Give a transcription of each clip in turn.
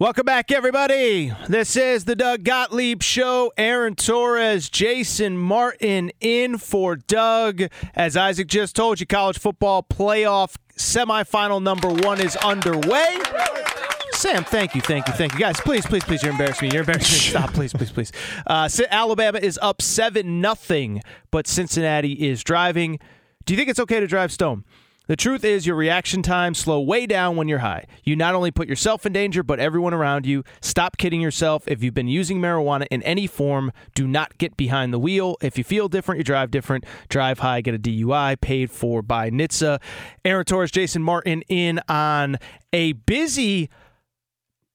Welcome back, everybody. This is the Doug Gottlieb Show. Aaron Torres, Jason Martin in for Doug. As Isaac just told you, college football playoff semifinal number one is underway. Sam, thank you, thank you, thank you, guys. Please, please, please, you're embarrassing me. You're embarrassing me. Stop, please, please, please. Uh, Alabama is up seven nothing, but Cincinnati is driving. Do you think it's okay to drive Stone? The truth is, your reaction times slow way down when you're high. You not only put yourself in danger, but everyone around you. Stop kidding yourself. If you've been using marijuana in any form, do not get behind the wheel. If you feel different, you drive different. Drive high, get a DUI paid for by NHTSA. Aaron Torres, Jason Martin in on a busy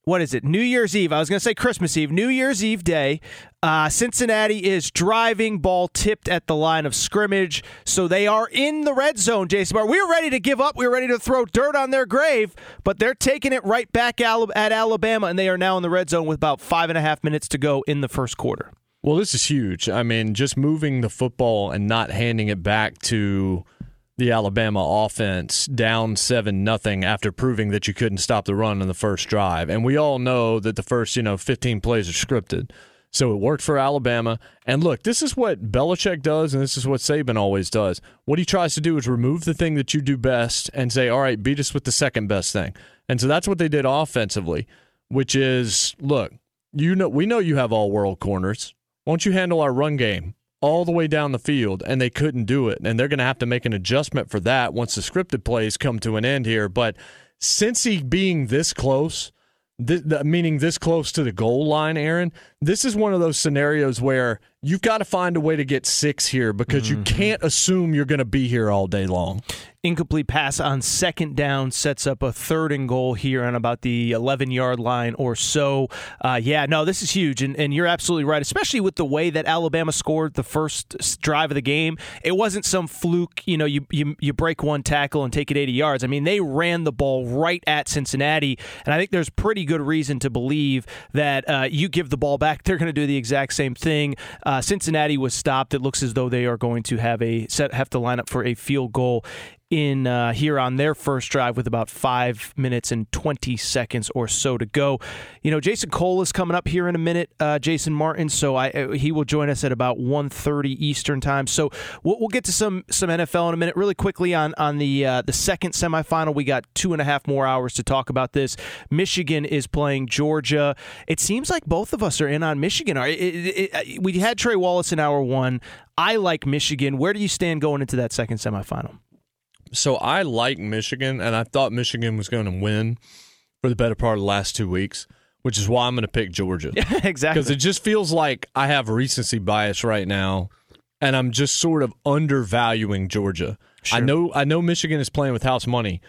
what is it? New Year's Eve. I was going to say Christmas Eve. New Year's Eve day. Uh, Cincinnati is driving ball tipped at the line of scrimmage. So they are in the red zone, Jason were ready to give up. We were ready to throw dirt on their grave, but they're taking it right back at Alabama, and they are now in the red zone with about five and a half minutes to go in the first quarter. Well, this is huge. I mean, just moving the football and not handing it back to the Alabama offense down 7 nothing after proving that you couldn't stop the run in the first drive. And we all know that the first, you know, 15 plays are scripted. So it worked for Alabama. And look, this is what Belichick does, and this is what Saban always does. What he tries to do is remove the thing that you do best and say, all right, beat us with the second best thing. And so that's what they did offensively, which is look, you know we know you have all world corners. Won't you handle our run game? All the way down the field, and they couldn't do it. And they're going to have to make an adjustment for that once the scripted plays come to an end here. But Cincy being this close, th- meaning this close to the goal line, Aaron, this is one of those scenarios where you've got to find a way to get six here because mm-hmm. you can't assume you're going to be here all day long. Incomplete pass on second down sets up a third and goal here on about the 11 yard line or so. Uh, yeah, no, this is huge. And, and you're absolutely right, especially with the way that Alabama scored the first drive of the game. It wasn't some fluke, you know, you, you, you break one tackle and take it 80 yards. I mean, they ran the ball right at Cincinnati. And I think there's pretty good reason to believe that uh, you give the ball back, they're going to do the exact same thing. Uh, Uh, Cincinnati was stopped. It looks as though they are going to have a set have to line up for a field goal in uh, here on their first drive with about five minutes and 20 seconds or so to go. You know, Jason Cole is coming up here in a minute, uh, Jason Martin, so I, uh, he will join us at about 1.30 Eastern time. So we'll, we'll, get to some some NFL in a minute. Really quickly on on the uh, the second semifinal, we got two and a half more hours to talk about this. Michigan is playing Georgia. It seems like both of us are in on Michigan. It, it, it, we had Trey Wallace in hour one. I like Michigan. Where do you stand going into that second semifinal? So I like Michigan, and I thought Michigan was going to win for the better part of the last two weeks, which is why I'm going to pick Georgia. Yeah, exactly. Because it just feels like I have recency bias right now, and I'm just sort of undervaluing Georgia. Sure. I know I know Michigan is playing with house money,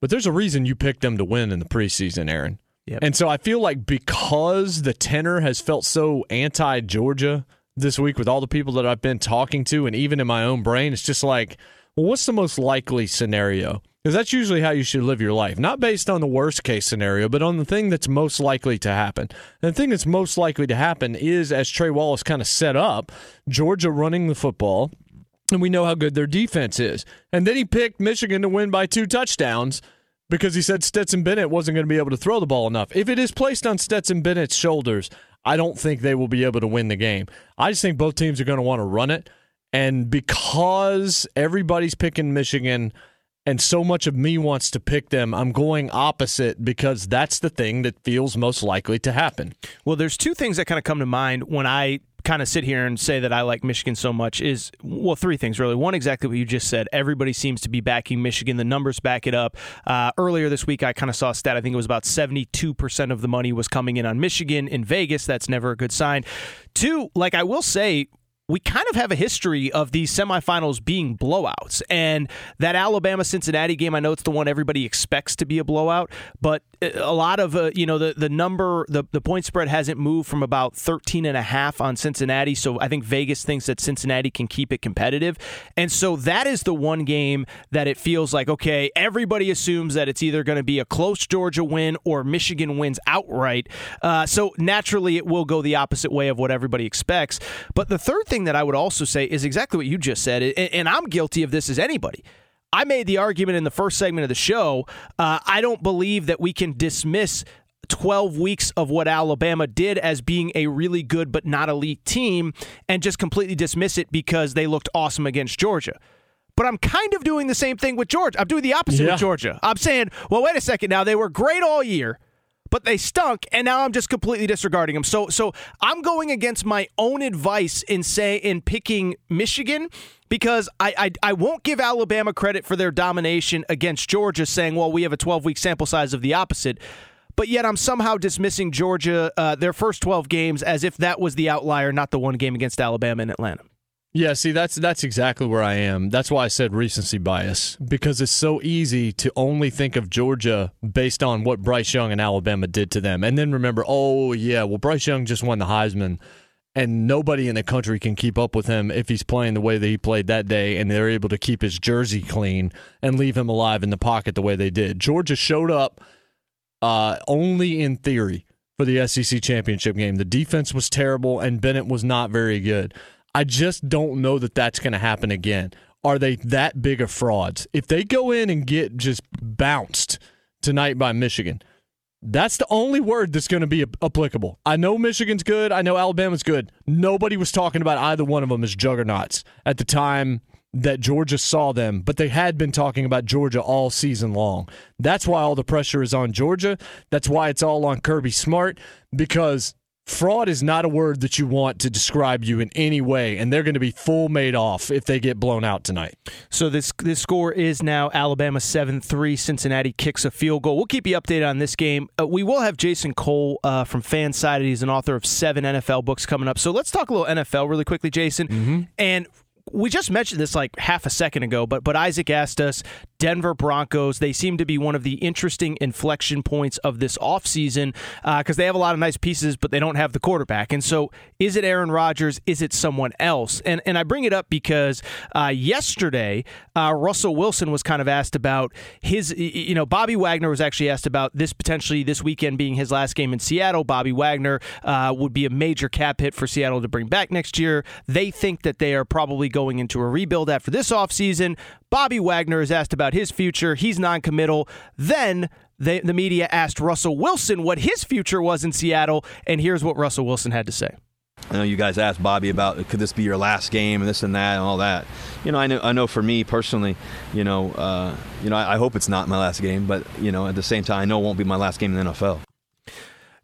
but there's a reason you picked them to win in the preseason, Aaron. Yep. And so I feel like because the tenor has felt so anti Georgia this week with all the people that I've been talking to, and even in my own brain, it's just like well, what's the most likely scenario? Because that's usually how you should live your life, not based on the worst case scenario, but on the thing that's most likely to happen. And the thing that's most likely to happen is, as Trey Wallace kind of set up, Georgia running the football, and we know how good their defense is. And then he picked Michigan to win by two touchdowns because he said Stetson Bennett wasn't going to be able to throw the ball enough. If it is placed on Stetson Bennett's shoulders, I don't think they will be able to win the game. I just think both teams are going to want to run it. And because everybody's picking Michigan and so much of me wants to pick them, I'm going opposite because that's the thing that feels most likely to happen. Well, there's two things that kind of come to mind when I kind of sit here and say that I like Michigan so much is well, three things really. One, exactly what you just said. Everybody seems to be backing Michigan. The numbers back it up. Uh, earlier this week, I kind of saw a stat. I think it was about 72% of the money was coming in on Michigan in Vegas. That's never a good sign. Two, like I will say, we kind of have a history of these semifinals being blowouts. And that Alabama Cincinnati game, I know it's the one everybody expects to be a blowout, but a lot of, uh, you know, the, the number, the, the point spread hasn't moved from about 13 and a half on Cincinnati. So I think Vegas thinks that Cincinnati can keep it competitive. And so that is the one game that it feels like, okay, everybody assumes that it's either going to be a close Georgia win or Michigan wins outright. Uh, so naturally, it will go the opposite way of what everybody expects. But the third thing that I would also say is exactly what you just said, and I'm guilty of this as anybody. I made the argument in the first segment of the show. Uh, I don't believe that we can dismiss 12 weeks of what Alabama did as being a really good but not elite team and just completely dismiss it because they looked awesome against Georgia. But I'm kind of doing the same thing with Georgia. I'm doing the opposite yeah. with Georgia. I'm saying, well, wait a second now. They were great all year but they stunk, and now I'm just completely disregarding them. So, so I'm going against my own advice in say in picking Michigan because I, I, I won't give Alabama credit for their domination against Georgia, saying, well, we have a 12 week sample size of the opposite. But yet I'm somehow dismissing Georgia, uh, their first 12 games, as if that was the outlier, not the one game against Alabama in Atlanta. Yeah, see, that's that's exactly where I am. That's why I said recency bias because it's so easy to only think of Georgia based on what Bryce Young and Alabama did to them, and then remember, oh yeah, well Bryce Young just won the Heisman, and nobody in the country can keep up with him if he's playing the way that he played that day, and they're able to keep his jersey clean and leave him alive in the pocket the way they did. Georgia showed up uh, only in theory for the SEC championship game. The defense was terrible, and Bennett was not very good. I just don't know that that's going to happen again. Are they that big of frauds? If they go in and get just bounced tonight by Michigan, that's the only word that's going to be applicable. I know Michigan's good. I know Alabama's good. Nobody was talking about either one of them as juggernauts at the time that Georgia saw them, but they had been talking about Georgia all season long. That's why all the pressure is on Georgia. That's why it's all on Kirby Smart because Fraud is not a word that you want to describe you in any way, and they're going to be full made off if they get blown out tonight. So this this score is now Alabama seven three. Cincinnati kicks a field goal. We'll keep you updated on this game. Uh, we will have Jason Cole uh, from Fansided. He's an author of seven NFL books coming up. So let's talk a little NFL really quickly, Jason. Mm-hmm. And we just mentioned this like half a second ago, but but Isaac asked us Denver Broncos. They seem to be one of the interesting inflection points of this offseason because uh, they have a lot of nice pieces, but they don't have the quarterback. And so, is it Aaron Rodgers? Is it someone else? And and I bring it up because uh, yesterday uh, Russell Wilson was kind of asked about his. You know, Bobby Wagner was actually asked about this potentially this weekend being his last game in Seattle. Bobby Wagner uh, would be a major cap hit for Seattle to bring back next year. They think that they are probably going into a rebuild after this offseason. Bobby Wagner is asked about his future. He's non-committal. Then the, the media asked Russell Wilson what his future was in Seattle, and here's what Russell Wilson had to say. I know you guys asked Bobby about could this be your last game and this and that and all that. You know, I know, I know for me personally, you know, uh, you know, I, I hope it's not my last game, but you know, at the same time, I know it won't be my last game in the NFL.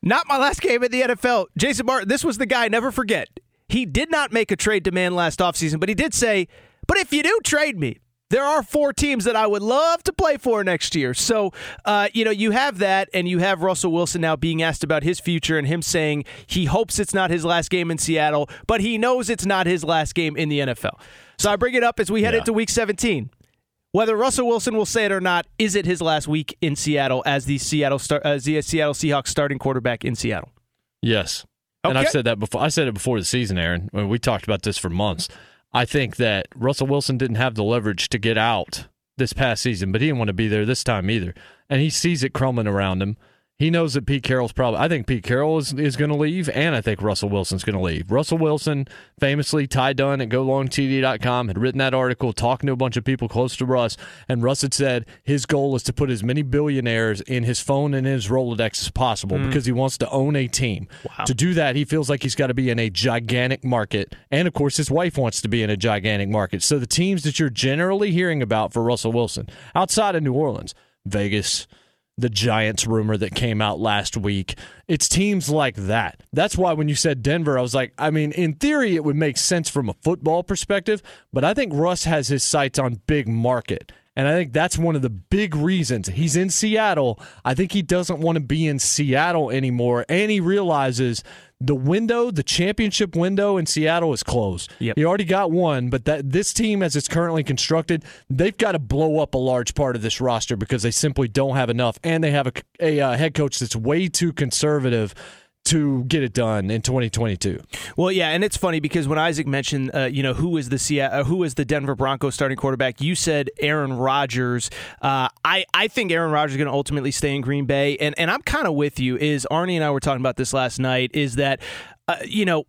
Not my last game in the NFL. Jason Martin, this was the guy. Never forget. He did not make a trade demand last offseason, but he did say, "But if you do trade me, there are four teams that I would love to play for next year. So, uh, you know, you have that, and you have Russell Wilson now being asked about his future and him saying he hopes it's not his last game in Seattle, but he knows it's not his last game in the NFL. So I bring it up as we head yeah. into week 17. Whether Russell Wilson will say it or not, is it his last week in Seattle as the Seattle star, as the Seattle Seahawks starting quarterback in Seattle? Yes. Okay. And I've said that before. I said it before the season, Aaron. Uh, we talked about this for months. I think that Russell Wilson didn't have the leverage to get out this past season, but he didn't want to be there this time either. And he sees it crumbling around him. He knows that Pete Carroll's probably. I think Pete Carroll is, is going to leave, and I think Russell Wilson's going to leave. Russell Wilson, famously, Ty Dunne at GoLongTD.com had written that article talking to a bunch of people close to Russ, and Russ had said his goal is to put as many billionaires in his phone and his Rolodex as possible mm. because he wants to own a team. Wow. To do that, he feels like he's got to be in a gigantic market, and of course, his wife wants to be in a gigantic market. So the teams that you're generally hearing about for Russell Wilson outside of New Orleans, Vegas the Giants rumor that came out last week. It's teams like that. That's why when you said Denver, I was like, I mean, in theory, it would make sense from a football perspective, but I think Russ has his sights on big market. And I think that's one of the big reasons he's in Seattle. I think he doesn't want to be in Seattle anymore. And he realizes the window, the championship window in Seattle is closed. Yep. He already got one, but that this team, as it's currently constructed, they've got to blow up a large part of this roster because they simply don't have enough, and they have a, a uh, head coach that's way too conservative to get it done in 2022. Well, yeah, and it's funny because when Isaac mentioned, uh, you know, who is the uh, who is the Denver Broncos starting quarterback, you said Aaron Rodgers. Uh, I I think Aaron Rodgers is going to ultimately stay in Green Bay, and and I'm kind of with you. Is Arnie and I were talking about this last night? Is that uh, you know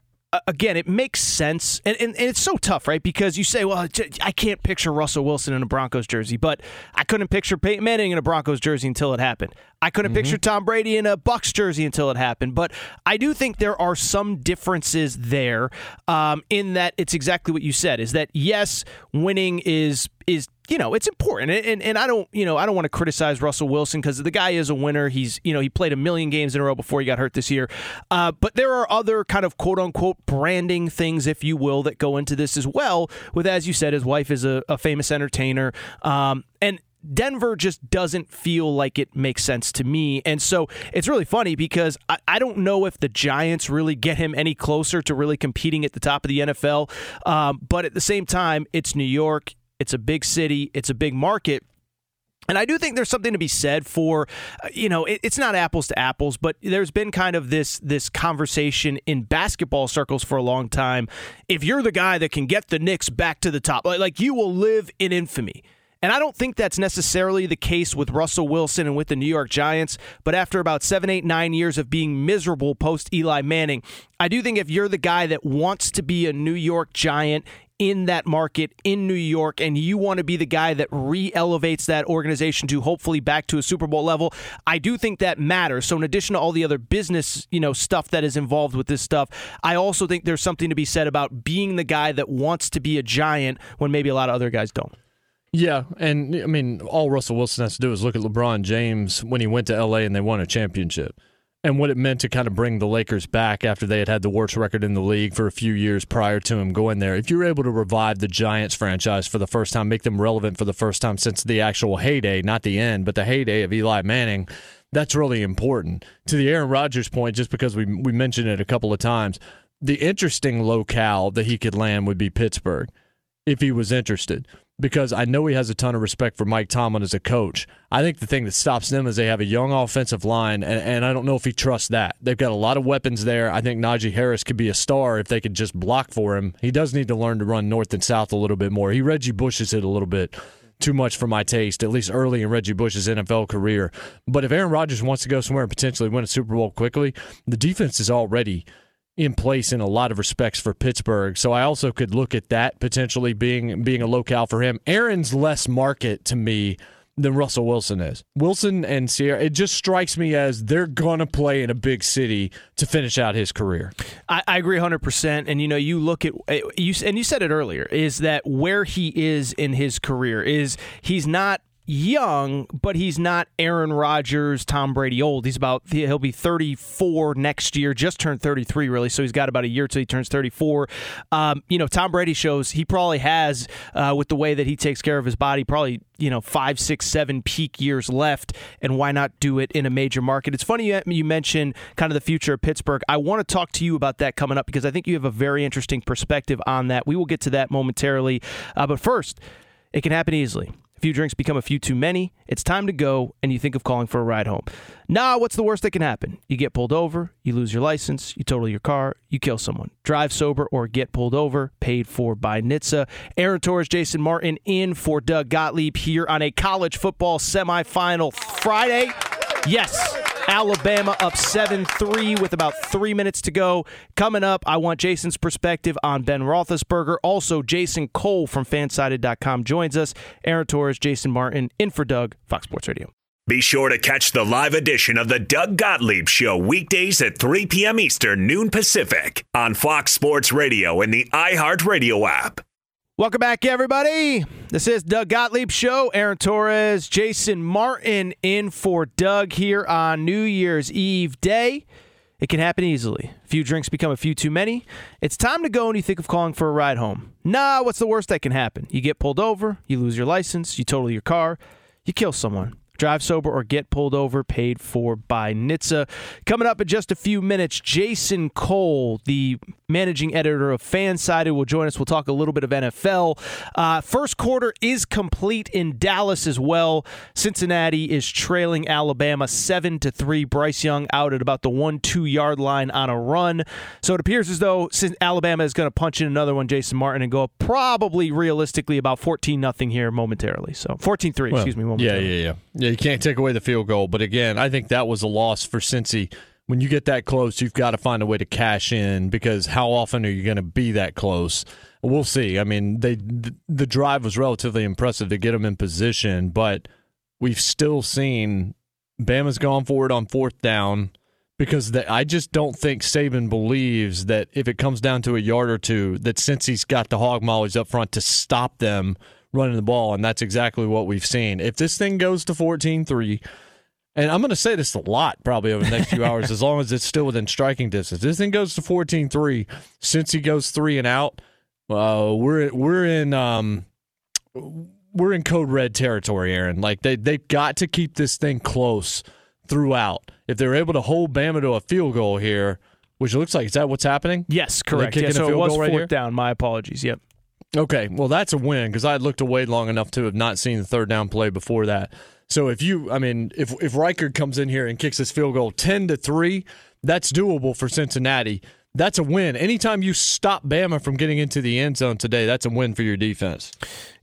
again, it makes sense, and, and, and, it's so tough, right? Because you say, well, I can't picture Russell Wilson in a Broncos jersey, but I couldn't picture Peyton Manning in a Broncos jersey until it happened. I couldn't mm-hmm. picture Tom Brady in a Bucs jersey until it happened. But I do think there are some differences there um, in that it's exactly what you said, is that, yes, winning is is you know it's important and, and I don't you know I don't want to criticize Russell Wilson because the guy is a winner he's you know he played a million games in a row before he got hurt this year uh, but there are other kind of quote unquote branding things if you will that go into this as well with as you said his wife is a, a famous entertainer um, and Denver just doesn't feel like it makes sense to me. And so it's really funny because I, I, don't know if the Giants really get him any closer to really competing at the top of the NFL. Um, but at the same time, it's New York. It's a big city, it's a big market. And I do think there's something to be said for, uh, you know, it, it's not apples to apples, but there's been kind of this this conversation in basketball circles for a long time. If you're the guy that can get the Knicks back to the top, like you will live in infamy. And I don't think that's necessarily the case with Russell Wilson and with the New York Giants. But after about seven, eight, nine years of being miserable post Eli Manning, I do think if you're the guy that wants to be a New York Giant in that market in New York, and you want to be the guy that re elevates that organization to hopefully back to a Super Bowl level, I do think that matters. So, in addition to all the other business, you know, stuff that is involved with this stuff, I also think there's something to be said about being the guy that wants to be a giant when maybe a lot of other guys don't. Yeah, and I mean, all Russell Wilson has to do is look at LeBron James when he went to LA and they won a championship and what it meant to kind of bring the Lakers back after they had had the worst record in the league for a few years prior to him going there. If you're able to revive the Giants franchise for the first time, make them relevant for the first time since the actual heyday, not the end, but the heyday of Eli Manning, that's really important. To the Aaron Rodgers point, just because we we mentioned it a couple of times, the interesting locale that he could land would be Pittsburgh if he was interested because I know he has a ton of respect for Mike Tomlin as a coach. I think the thing that stops them is they have a young offensive line, and, and, I don't know if he trusts that. They've got a lot of weapons there. I think Najee Harris could be a star if they could just block for him. He does need to learn to run north and south a little bit more. He Reggie Bushes it a little bit too much for my taste, at least early in Reggie Bush's NFL career. But if Aaron Rodgers wants to go somewhere and potentially win a Super Bowl quickly, the defense is already – in place in a lot of respects for Pittsburgh. So I also could look at that potentially being being a locale for him. Aaron's less market to me than Russell Wilson is. Wilson and Ciara, it just strikes me as they're going to play in a big city to finish out his career. I, I agree 100%. And, you know, you look at, eh, you and you said it earlier, is that where he is in his career is he's not young, but he's not Aaron Rodgers, Tom Brady old. He's about he'll be 34 next year, just turned 33 really, so he's got about a year till he turns 34. Um, you know, Tom Brady shows he probably has uh, with the way that he takes care of his body, probably you know five, six, seven peak years left, and why not do it in a major market? It's funny you mentioned kind of the future of Pittsburgh. I want to talk to you about that coming up because I think you have a very interesting perspective on that. We will get to that momentarily, uh, but first, it can happen easily. A few drinks become a few too many. It's time to go, and you think of calling for a ride home. Nah, what's the worst that can happen? You get pulled over, you lose your license, you total your car, you kill someone. Drive sober or get pulled over, paid for by NHTSA. Aaron Torres, Jason Martin in for Doug Gottlieb here on a college football semifinal Friday. Yes. Alabama up 7 3 with about three minutes to go. Coming up, I want Jason's perspective on Ben Roethlisberger. Also, Jason Cole from fansided.com joins us. Aaron Torres, Jason Martin, in for Doug, Fox Sports Radio. Be sure to catch the live edition of the Doug Gottlieb Show weekdays at 3 p.m. Eastern, noon Pacific on Fox Sports Radio and the iHeartRadio app. Welcome back, everybody. This is Doug Gottlieb Show. Aaron Torres, Jason Martin in for Doug here on New Year's Eve day. It can happen easily. A few drinks become a few too many. It's time to go and you think of calling for a ride home. Nah, what's the worst that can happen? You get pulled over, you lose your license, you total your car, you kill someone. Drive sober or get pulled over, paid for by NHTSA. Coming up in just a few minutes, Jason Cole, the managing editor of Fansided, will join us. We'll talk a little bit of NFL. Uh, first quarter is complete in Dallas as well. Cincinnati is trailing Alabama seven to three. Bryce Young out at about the one two yard line on a run. So it appears as though Alabama is going to punch in another one, Jason Martin, and go up probably realistically about fourteen nothing here momentarily. So 14-3, excuse me. Yeah, Momentarily. yeah, yeah. Yeah, you can't take away the field goal. But again, I think that was a loss for Cincy. When you get that close, you've got to find a way to cash in because how often are you going to be that close? We'll see. I mean, they the drive was relatively impressive to get them in position, but we've still seen Bama's gone forward on fourth down because the, I just don't think Saban believes that if it comes down to a yard or two, that Cincy's got the hog mollies up front to stop them running the ball, and that's exactly what we've seen. If this thing goes to 14 3, and I'm going to say this a lot probably over the next few hours, as long as it's still within striking distance. This thing goes to 14 3, Cincy goes three and out, uh, we're, we're in. Um, we're in code red territory, Aaron. Like they they've got to keep this thing close throughout. If they're able to hold Bama to a field goal here, which looks like is that what's happening? Yes, correct. Yeah, so it was right fourth down. My apologies. Yep. Okay, well that's a win because I had looked away long enough to have not seen the third down play before that. So if you, I mean, if if Reichard comes in here and kicks this field goal ten to three, that's doable for Cincinnati. That's a win. Anytime you stop Bama from getting into the end zone today, that's a win for your defense.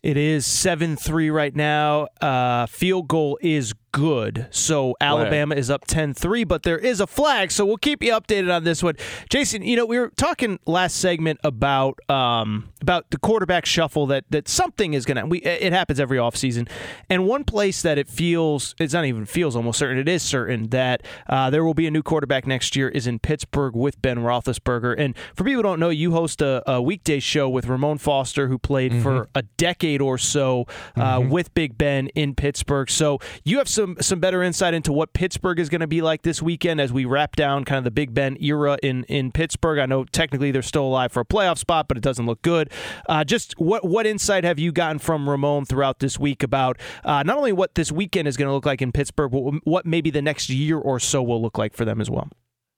It is 7 3 right now. Uh, field goal is good. So Alabama is up 10 3, but there is a flag. So we'll keep you updated on this one. Jason, you know, we were talking last segment about um, about the quarterback shuffle that, that something is going to, we it happens every offseason. And one place that it feels, it's not even feels almost certain, it is certain that uh, there will be a new quarterback next year is in Pittsburgh with Ben Roethlisberger. And for people who don't know, you host a, a weekday show with Ramon Foster, who played for a decade or so uh, with Big Ben in Pittsburgh. So you have some some better insight into what Pittsburgh is going to be like this weekend as we wrap down kind of the Big Ben era in in Pittsburgh. I know technically they're still alive for a playoff spot, but it doesn't look good. Uh, just what what insight have you gotten from Ramon throughout this week about uh, not only what this weekend is going to look like in Pittsburgh, but what maybe the next year or so will look like for them as well?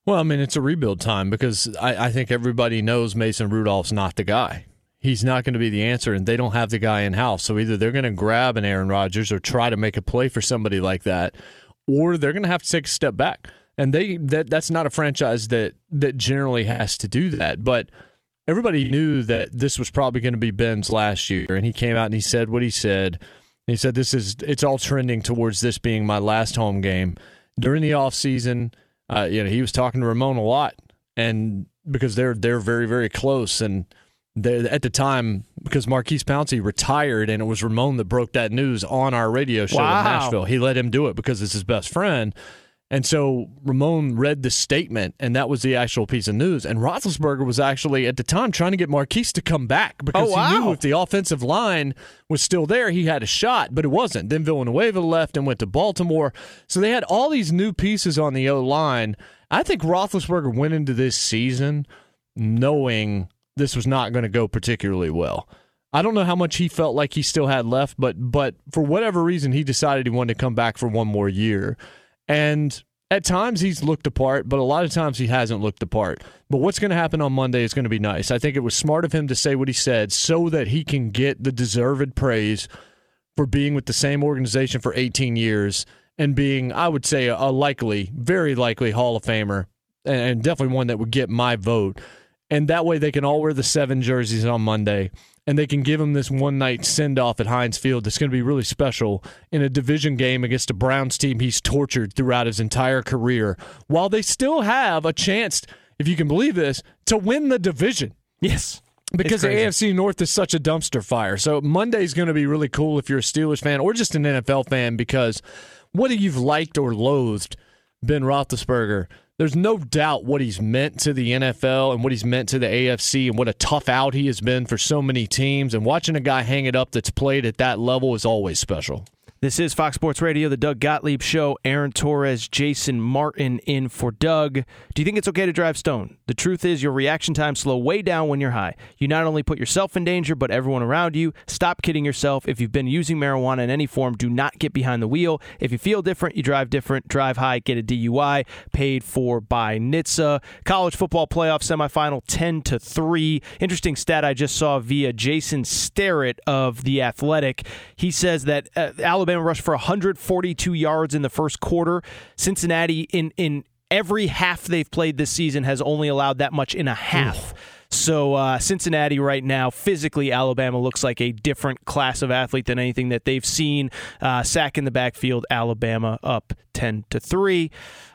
Well, I mean, it's a rebuild time because I, I think everybody knows Mason Rudolph's not the guy. He's not going to be the answer, and they don't have the guy in house. So either they're going to grab an Aaron Rodgers or try to make a play for somebody like that, or they're going to have to take a step back. And they that that's not a franchise that that generally has to do that. But everybody knew that this was probably going to be Ben's last year, and he came out and he said what he said. He said this is it's all trending towards this being my last home game during the off season. Uh, you know, he was talking to Ramon a lot, and because they're they're very very close, and they at the time because Maurkice Pouncey retired, and it was Ramon that broke that news on our radio show Wow. in Nashville. He let him do it because it's his best friend. And so Ramon read the statement, and that was the actual piece of news. And Roethlisberger was actually at the time trying to get Marquise to come back because Oh, wow. he knew if the offensive line was still there, he had a shot, but it wasn't. Then Villanueva left and went to Baltimore, so they had all these new pieces on the O line. I think Roethlisberger went into this season knowing this was not going to go particularly well. I don't know how much he felt like he still had left, but but for whatever reason, he decided he wanted to come back for one more year. And at times he's looked apart, but a lot of times he hasn't looked apart. But what's going to happen on Monday is going to be nice. I think it was smart of him to say what he said so that he can get the deserved praise for being with the same organization for 18 years and being, I would say, a likely, very likely Hall of Famer and- definitely one that would get my vote. And that way they can all wear the seven jerseys on Monday and they can give him this one night send off at Heinz Field that's going to be really special in a division game against a Browns team he's tortured throughout his entire career while they still have a chance, if you can believe this, to win the division Yes. because the AFC North is such a dumpster fire. So Monday's going to be really cool if you're a Steelers fan or just an NFL fan because whether you've liked or loathed Ben Roethlisberger, there's no doubt what he's meant to the NFL and what he's meant to the AFC and what a tough out he has been for so many teams. And watching a guy hang it up that's played at that level is always special. This is Fox Sports Radio, the Doug Gottlieb Show. Aaron Torres, Jason Martin in for Doug. Do you think it's okay to drive stone? The truth is, your reaction times slow way down when you're high. You not only put yourself in danger, but everyone around you. Stop kidding yourself. If you've been using marijuana in any form, do not get behind the wheel. If you feel different, you drive different. Drive high, get a DUI. Paid for by NHTSA. College football playoff semifinal 10 to 3. Interesting stat I just saw via Jason Starrett of The Athletic. He says that uh, Alabama Alabama rushed for 142 yards in the first quarter. Cincinnati in in every half they've played this season has only allowed that much in a half. So uh, Cincinnati right now, physically, Alabama looks like a different class of athlete than anything that they've seen. Uh, sack in the backfield, Alabama up ten to three.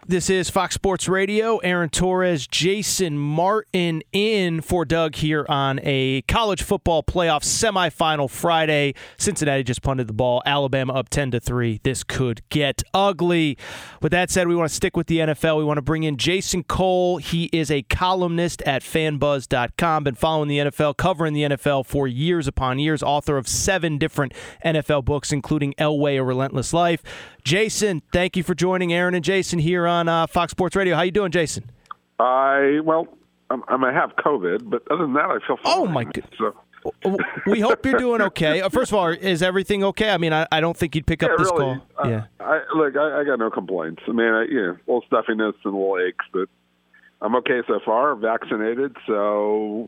This is Fox Sports Radio. Aaron Torres, Jason Martin in for Doug here on a college football playoff semifinal Friday. Cincinnati just punted the ball. Alabama up 10 to 3. This could get ugly. With that said, we want to stick with the NFL. We want to bring in Jason Cole. He is a columnist at fanbuzz.com. Been following the NFL, covering the NFL for years upon years, author of seven different NFL books, including Elway, A Relentless Life. Jason, thank you for joining Aaron and Jason here on uh, Fox Sports Radio. How you doing, Jason? I well, I'm, I have COVID, but other than that, I feel fine. Oh my god! So we hope you're doing okay. Uh, First of all, is everything okay? I mean, I, I don't think you'd pick yeah, up this really, call. I, yeah. I, look, I, I got no complaints. I mean, I, yeah, a little stuffiness and a little aches, but I'm okay so far. Vaccinated, so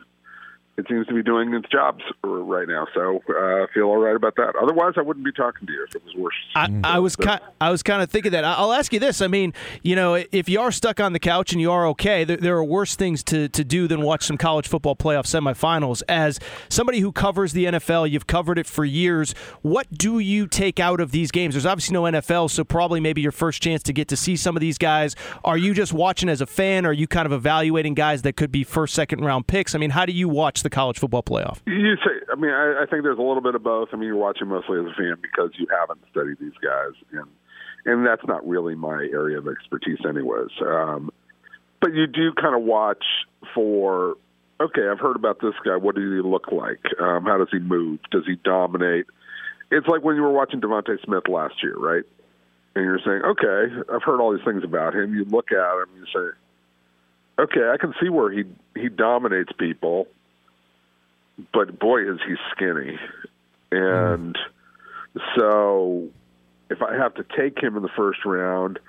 it seems to be doing its jobs right now. So uh, I feel all right about that. Otherwise, I wouldn't be talking to you if it was worse. I, I was kind, I was kind of thinking that. I'll ask you this. I mean, you know, if you are stuck on the couch and you are okay, there, there are worse things to, to do than watch some college football playoff semifinals. As somebody who covers the NFL, you've covered it for years. What do you take out of these games? There's obviously no NFL, so probably maybe your first chance to get to see some of these guys. Are you just watching as a fan? Or are you kind of evaluating guys that could be first, second round picks? I mean, how do you watch the college football playoff? You say, I mean, I, I think there's a little bit of both. I mean, you're watching mostly as a fan because you haven't studied these guys, and and that's not really my area of expertise, anyways. Um, but you do kind of watch for, okay, I've heard about this guy. What does he look like? Um, how does he move? Does he dominate? It's like when you were watching DeVonta Smith last year, right? And you're saying, okay, I've heard all these things about him. You look at him, you say, okay, I can see where he he dominates people, but boy, is he skinny. And so, if I have to take him in the first round,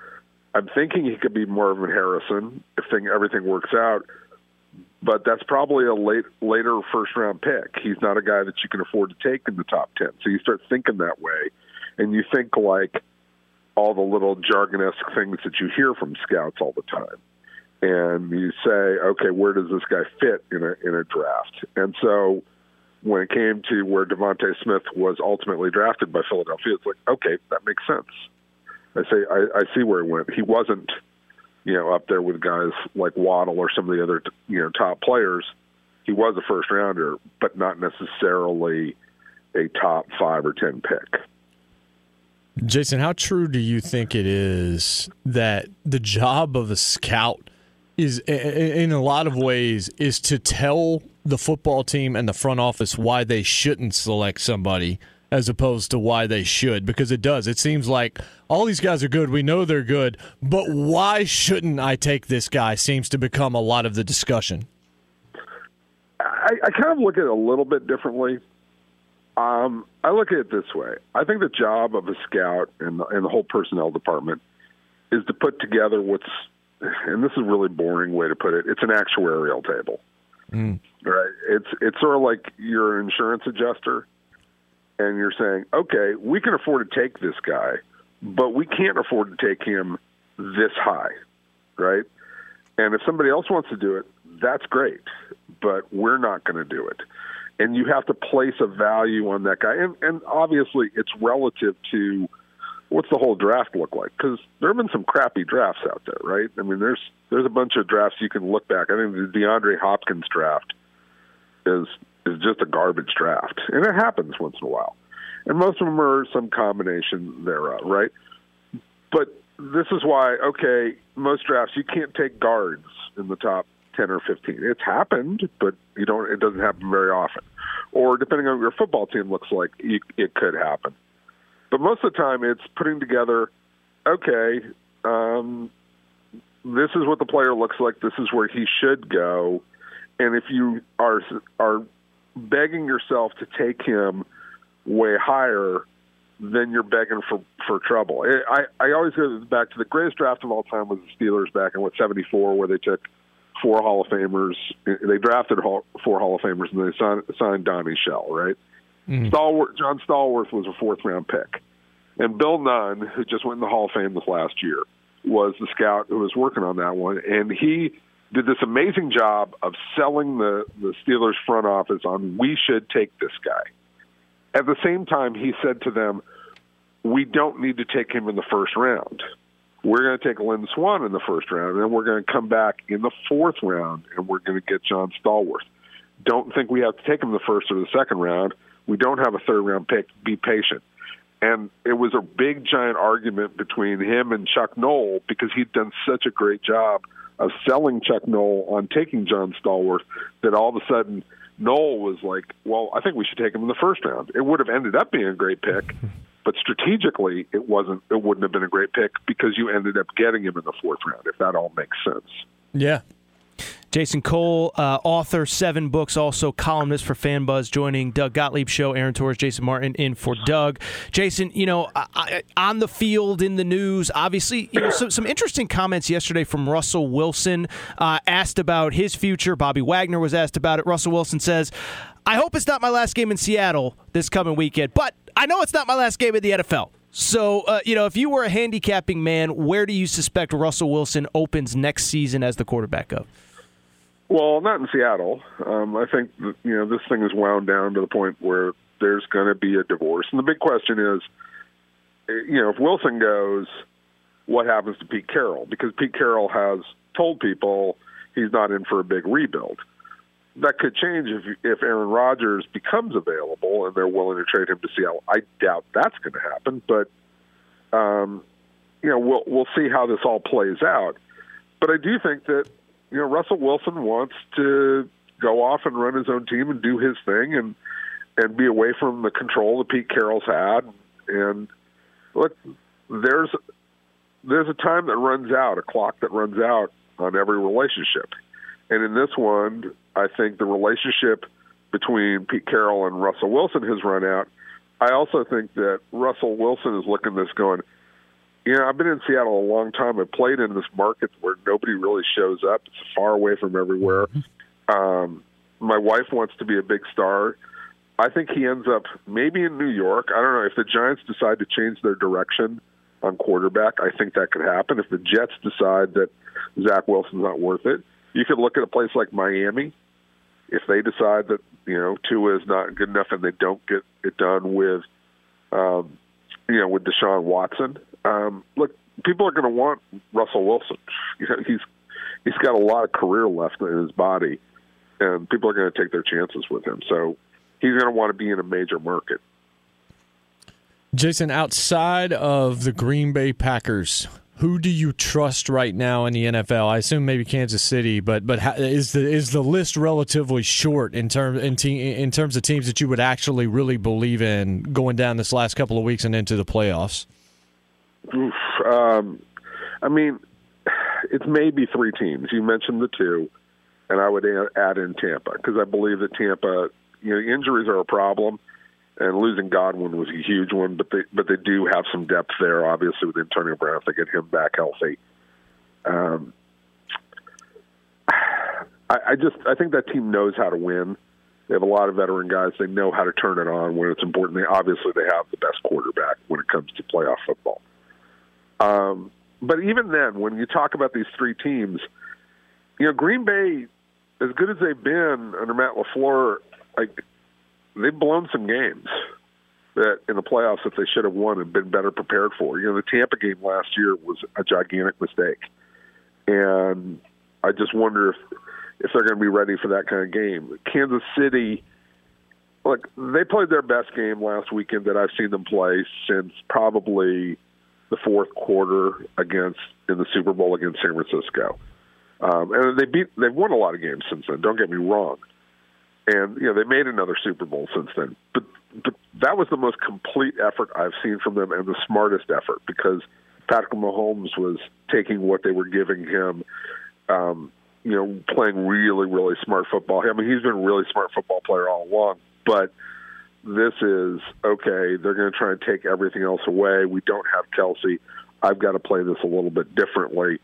I'm thinking he could be Marvin Harrison if thing, everything works out. But that's probably a late later first round pick. He's not a guy that you can afford to take in the top ten. So you start thinking that way, and you think like all the little jargonesque things that you hear from scouts all the time and you say, okay, where does this guy fit in a in a draft? And so when it came to where DeVonta Smith was ultimately drafted by Philadelphia, it's like, okay, that makes sense. I say I, I see where he went. He wasn't, you know, up there with guys like Waddle or some of the other you know top players. He was a first rounder, but not necessarily a top five or ten pick. Jason, how true do you think it is that the job of a scout is, in a lot of ways, is to tell the football team and the front office why they shouldn't select somebody as opposed to why they should? Because it does. It seems like all these guys are good. We know they're good, but why shouldn't I take this guy? Seems to become a lot of the discussion. I, I kind of look at it a little bit differently. Um, I look at it this way. I think the job of a scout and the, and the whole personnel department is to put together what's, and this is a really boring way to put it. It's an actuarial table, Mm. right? It's it's sort of like you're an insurance adjuster, and you're saying, okay, we can afford to take this guy, but we can't afford to take him this high, right? And if somebody else wants to do it, that's great, but we're not going to do it. And you have to place a value on that guy. And, and obviously, it's relative to what's the whole draft look like? Because there have been some crappy drafts out there, right? I mean, there's there's a bunch of drafts you can look back. I think the DeAndre Hopkins draft is is just a garbage draft, and it happens once in a while. And most of them are some combination thereof, right? But this is why, okay, most drafts you can't take guards in the top ten or fifteen. It's happened, but you don't. It doesn't happen very often. Or depending on what your football team looks like, you, it could happen. But most of the time, it's putting together, okay, um, this is what the player looks like. This is where he should go. And if you are are begging yourself to take him way higher, then you're begging for for trouble. I I always go back to the greatest draft of all time was the Steelers back in what '74, where they took four Hall of Famers. They drafted four Hall of Famers and they signed, signed Donnie Shell, right? Mm-hmm. John Stallworth was a fourth round pick, and Bill Nunn, who just went in the Hall of Fame this last year, was the scout who was working on that one, and he did this amazing job of selling the the Steelers front office on we should take this guy. At the same time, he said to them, "We don't need to take him in the first round. We're going to take Lynn Swann in the first round, and then we're going to come back in the fourth round, and we're going to get John Stallworth. Don't think we have to take him the first or the second round. We don't have a third round pick. Be patient." And it was a big, giant argument between him and Chuck Noll because he'd done such a great job of selling Chuck Noll on taking John Stallworth that all of a sudden Noll was like, "Well, I think we should take him in the first round." It would have ended up being a great pick, but strategically, it wasn't. It wouldn't have been a great pick because you ended up getting him in the fourth round. If that all makes sense. Yeah, Jason Cole, uh, author, seven books, also columnist for FanBuzz, joining Doug Gottlieb show. Aaron Torres, Jason Martin in for Doug. Jason, you know, I, I, on the field, in the news, obviously, you know, some, some interesting comments yesterday from Russell Wilson. Uh, asked about his future. Bobby Wagner was asked about it. Russell Wilson says, "I hope it's not my last game in Seattle this coming weekend, but I know it's not my last game in the NFL." So, uh, you know, if you were a handicapping man, where do you suspect Russell Wilson opens next season as the quarterback of? Well, not in Seattle. Um, I think you know this thing is wound down to the point where there's going to be a divorce, and the big question is, you know, if Wilson goes, what happens to Pete Carroll? Because Pete Carroll has told people he's not in for a big rebuild. That could change if if Aaron Rodgers becomes available and they're willing to trade him to Seattle. I doubt that's going to happen, but um, you know, we'll we'll see how this all plays out. But I do think that you know, Russell Wilson wants to go off and run his own team and do his thing and and be away from the control that Pete Carroll's had. And look, there's there's a time that runs out, a clock that runs out on every relationship. And in this one, I think the relationship between Pete Carroll and Russell Wilson has run out. I also think that Russell Wilson is looking at this going, you know, I've been in Seattle a long time. I've played in this market where nobody really shows up. It's far away from everywhere. Mm-hmm. Um, my wife wants to be a big star. I think he ends up maybe in New York. I don't know if the Giants decide to change their direction on quarterback. I think that could happen. If the Jets decide that Zach Wilson's not worth it, you could look at a place like Miami. If they decide that you know Tua is not good enough and they don't get it done with, um, you know, with Deshaun Watson, um, look, people are going to want Russell Wilson. You know, he's he's got a lot of career left in his body, and people are going to take their chances with him. So he's going to want to be in a major market. Jason, outside of the Green Bay Packers, who do you trust right now in the NFL? I assume maybe Kansas City, but but is the is the list relatively short in terms in, te- in terms of teams that you would actually really believe in going down this last couple of weeks and into the playoffs? Oof, um, I mean, it's maybe three teams. You mentioned the two, and I would add in Tampa because I believe that Tampa, you know, injuries are a problem, and losing Godwin was a huge one. But they but they do have some depth there, obviously with Antonio Brown if they get him back healthy. Um, I, I just I think that team knows how to win. They have a lot of veteran guys. They know how to turn it on when it's important. They obviously they have the best quarterback when it comes to playoff football. Um, but even then, when you talk about these three teams, you know, Green Bay, as good as they've been under Matt LaFleur, like they've blown some games that in the playoffs that they should have won and been better prepared for. You know, the Tampa game last year was a gigantic mistake, and I just wonder if if they're going to be ready for that kind of game. Kansas City, look, they played their best game last weekend that I've seen them play since probably the fourth quarter against in the Super Bowl against San Francisco. Um, and they beat they've won a lot of games since then. Don't get me wrong, and you know they made another Super Bowl since then. But but that was the most complete effort I've seen from them, and the smartest effort because Patrick Mahomes was taking what they were giving him. Um, you know, playing really, really smart football. I mean, he's been a really smart football player all along, but this is okay. They're going to try and take everything else away. We don't have Kelce. I've got to play this a little bit differently.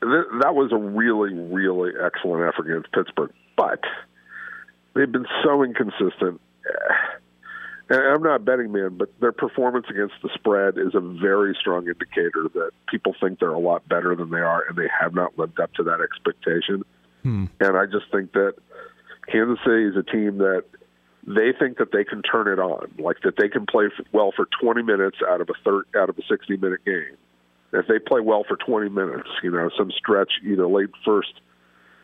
That was a really, really excellent effort against Pittsburgh, but they've been so inconsistent. And I'm not a betting man, but their performance against the spread is a very strong indicator that people think they're a lot better than they are, and they have not lived up to that expectation. Hmm. And I just think that Kansas City is a team that they think that they can turn it on, like that they can play well for 20 minutes out of a third out of a 60 minute game. If they play well for 20 minutes, you know, some stretch either late first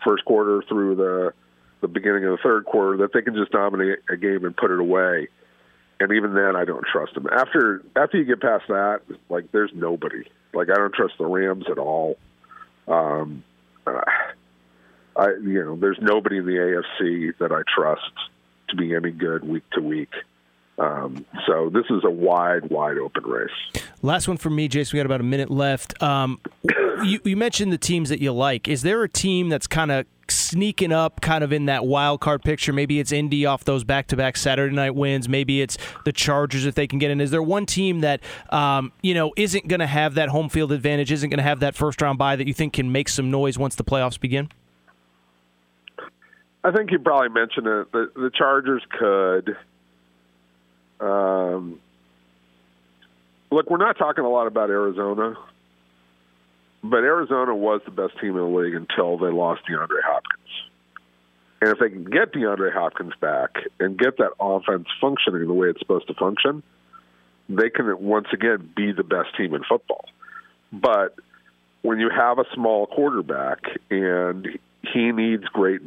first quarter through the the beginning of the third quarter, that they can just dominate a game and put it away. And even then, I don't trust them. After after you get past that, like there's nobody. Like I don't trust the Rams at all. Um, uh, I you know, there's nobody in the AFC that I trust to be any good week to week. Um, so this is a wide, wide open race. Last one for me, Jason. We got about a minute left. Um, you, you, mentioned the teams that you like. Is there a team that's kind of sneaking up, kind of in that wild card picture? Maybe it's Indy off those back-to-back Saturday night wins. Maybe it's the Chargers if they can get in. Is there one team that um, you know isn't going to have that home field advantage? Isn't going to have that first round bye that you think can make some noise once the playoffs begin? I think you probably mentioned it. The, the Chargers could. Um, look, we're not talking a lot about Arizona, but Arizona was the best team in the league until they lost DeAndre Hopkins. And if they can get DeAndre Hopkins back and get that offense functioning the way it's supposed to function, they can once again be the best team in football. But when you have a small quarterback and he needs great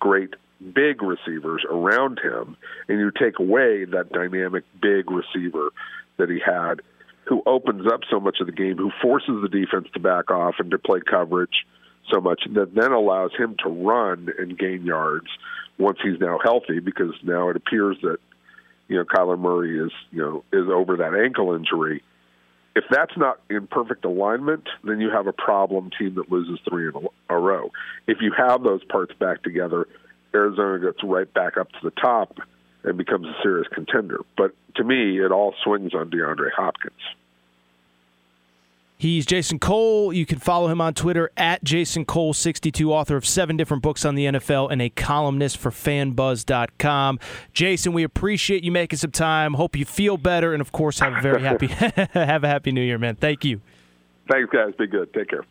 great big receivers around him, and you take away that dynamic big receiver that he had, who opens up so much of the game, who forces the defense to back off and to play coverage so much, that then allows him to run and gain yards once he's now healthy, because now it appears that you know Kyler Murray is you know is over that ankle injury. If that's not in perfect alignment, then you have a problem team that loses three in a, row. If you have those parts back together, Arizona gets right back up to the top and becomes a serious contender. But to me, it all swings on DeAndre Hopkins. He's Jason Cole. You can follow him on Twitter at Jason Cole62, author of seven different books on the NFL and a columnist for fanbuzz.com. Jason, we appreciate you making some time. Hope you feel better and of course have a very happy have a happy new year, man. Thank you. Thanks guys. Be good. Take care.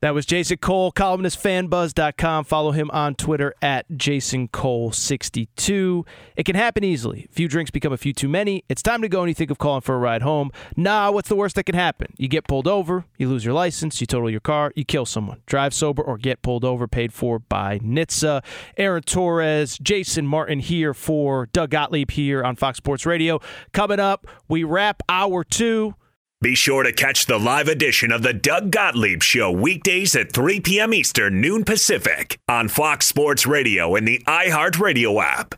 That was Jason Cole, columnist fanbuzz.com. Follow him on Twitter at JasonCole62. It can happen easily. A few drinks become a few too many. It's time to go and you think of calling for a ride home. Nah, what's the worst that can happen? You get pulled over, you lose your license, you total your car, you kill someone. Drive sober or get pulled over, paid for by NHTSA. Aaron Torres, Jason Martin here for Doug Gottlieb here on Fox Sports Radio. Coming up, we wrap hour two. Be sure to catch the live edition of the Doug Gottlieb Show weekdays at 3 p.m. Eastern, noon Pacific on Fox Sports Radio and the iHeartRadio app.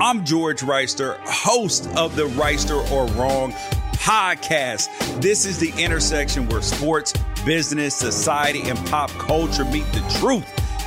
I'm George Reister, host of the Reister or Wrong podcast. This is the intersection where sports, business, society, and pop culture meet the truth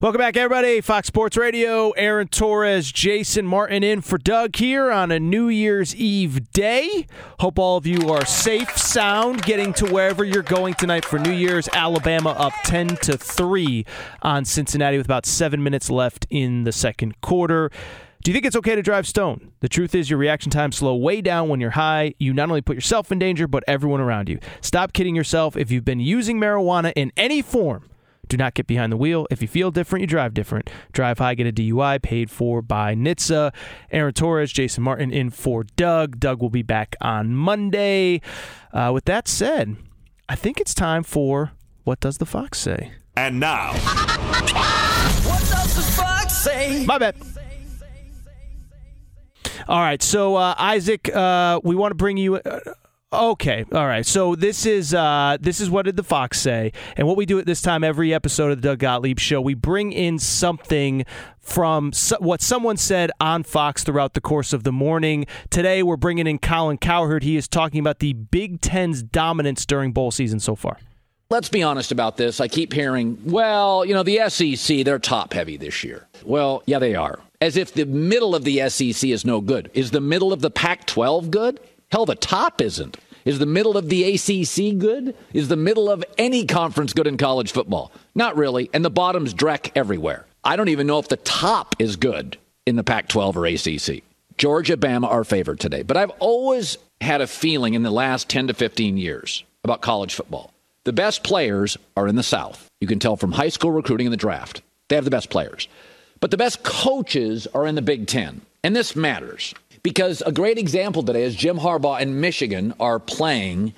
Welcome back, everybody. Fox Sports Radio. Aaron Torres, Jason Martin in for Doug here on a New Year's Eve day. Hope all of you are safe, sound, getting to wherever you're going tonight for New Year's. Alabama up 10 to 3 on Cincinnati with about seven minutes left in the second quarter. Do you think it's okay to drive stone? The truth is, your reaction time slow way down when you're high. You not only put yourself in danger, but everyone around you. Stop kidding yourself. If you've been using marijuana in any form, Do not get behind the wheel. If you feel different, you drive different. Drive high, get a DUI, paid for by NHTSA. Aaron Torres, Jason Martin in for Doug. Doug will be back on Monday. Uh, with that said, I think it's time for What Does the Fox Say? And now, What does the fox say? My bad. All right, so uh, Isaac, uh, we want to bring you. Okay, all right. So this is uh, this is what did the fox say, and what we do at this time every episode of the Doug Gottlieb Show, we bring in something from so- what someone said on Fox throughout the course of the morning. Today, we're bringing in Colin Cowherd. He is talking about the Big Ten's dominance during bowl season so far. Let's be honest about this. I keep hearing, well, you know, the SEC, they're top heavy this year. Well, yeah, they are. As if the middle of the SEC is no good. Is the middle of the Pac 12 good? Hell, the top isn't. Is the middle of the ACC good? Is the middle of any conference good in college football? Not really. And the bottom's dreck everywhere. I don't even know if the top is good in the Pac 12 or ACC. Georgia, Bama are favored today. But I've always had a feeling in the last 10 to 15 years about college football. The best players are in the South. You can tell from high school recruiting and the draft. They have the best players. But the best coaches are in the Big Ten. And this matters because a great example today is Jim Harbaugh and Michigan are playing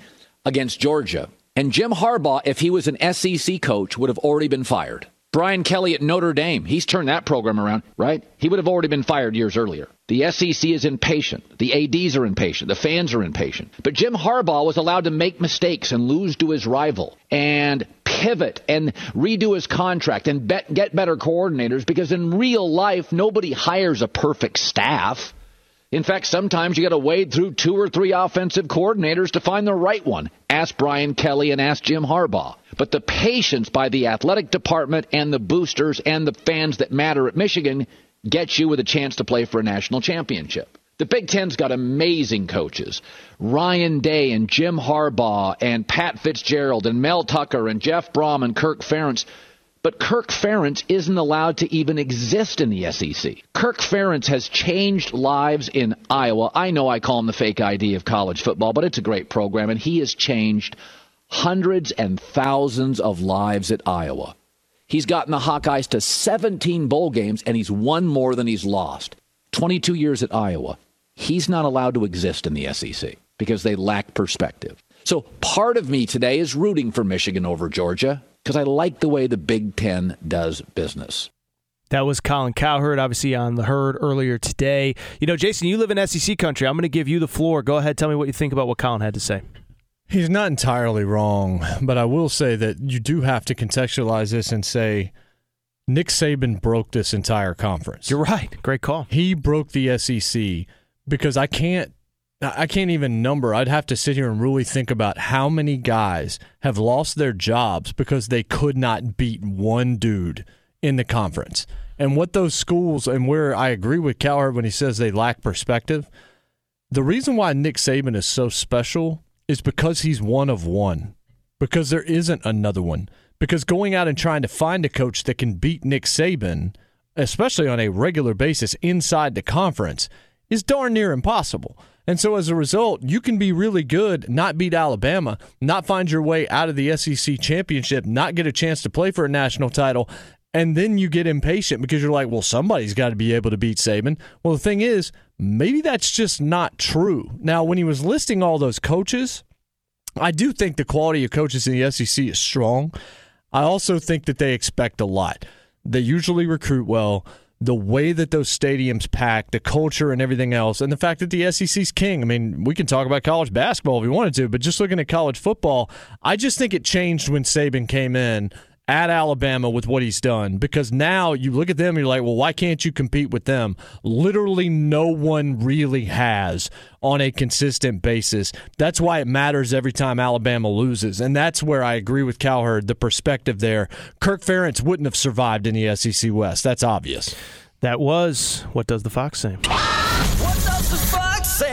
against Georgia. And Jim Harbaugh, if he was an SEC coach, would have already been fired. Brian Kelly at Notre Dame, he's turned that program around, right? He would have already been fired years earlier. The SEC is impatient. The ADs are impatient. The fans are impatient. But Jim Harbaugh was allowed to make mistakes and lose to his rival and pivot and redo his contract and bet, get better coordinators because in real life, nobody hires a perfect staff. In fact, sometimes you got to wade through two or three offensive coordinators to find the right one. Ask Brian Kelly and ask Jim Harbaugh. But the patience by the athletic department and the boosters and the fans that matter at Michigan gets you with a chance to play for a national championship. The Big Ten's got amazing coaches. Ryan Day and Jim Harbaugh and Pat Fitzgerald and Mel Tucker and Jeff Brohm and Kirk Ferentz. But Kirk Ferentz isn't allowed to even exist in the SEC. Kirk Ferentz has changed lives in Iowa. I know I call him the fake ID of college football, but it's a great program, and he has changed hundreds and thousands of lives at Iowa. He's gotten the Hawkeyes to 17 bowl games, and he's won more than he's lost. 22 years at Iowa. He's not allowed to exist in the SEC because they lack perspective. So part of me today is rooting for Michigan over Georgia because I like the way the Big Ten does business. That was Colin Cowherd, obviously on the herd earlier today. You know, Jason, you live in SEC country. I'm going to give you the floor. Go ahead, tell me what you think about what Colin had to say. He's not entirely wrong, but I will say that you do have to contextualize this and say Nick Saban broke this entire conference. You're right. Great call. He broke the SEC because I can't I can't even number. I'd have to sit here and really think about how many guys have lost their jobs because they could not beat one dude in the conference. And what those schools and where I agree with Cowherd when he says they lack perspective. The reason why Nick Saban is so special is because he's one of one. Because there isn't another one. Because going out and trying to find a coach that can beat Nick Saban, especially on a regular basis inside the conference, is darn near impossible. And so as a result, you can be really good, not beat Alabama, not find your way out of the SEC championship, not get a chance to play for a national title, and then you get impatient because you're like, well, somebody's got to be able to beat Saban. Well, the thing is, maybe that's just not true. Now, when he was listing all those coaches, I do think the quality of coaches in the SEC is strong. I also think that they expect a lot. They usually recruit well the way that those stadiums pack, the culture and everything else, and the fact that the SEC's king. I mean, we can talk about college basketball if we wanted to, but just looking at college football, I just think it changed when Saban came in at Alabama with what he's done because now you look at them and you're like, well, why can't you compete with them? Literally, no one really has on a consistent basis. That's why it matters every time Alabama loses. And that's where I agree with Cowherd, the perspective there. Kirk Ferentz wouldn't have survived in the SEC West. That's obvious. That was What Does the Fox Say?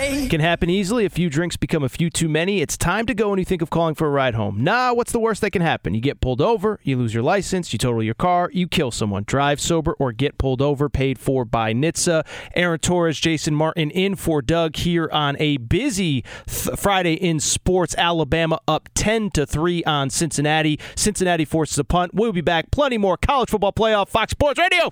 Say. Can happen easily. A few drinks become a few too many. It's time to go and you think of calling for a ride home. Nah, what's the worst that can happen? You get pulled over, you lose your license, you total your car, you kill someone. Drive sober or get pulled over, paid for by NHTSA. Aaron Torres, Jason Martin in for Doug here on a busy th- Friday in sports. Alabama up 10 to 3 on Cincinnati. Cincinnati forces a punt. We'll be back. Plenty more college football playoff. Fox Sports Radio.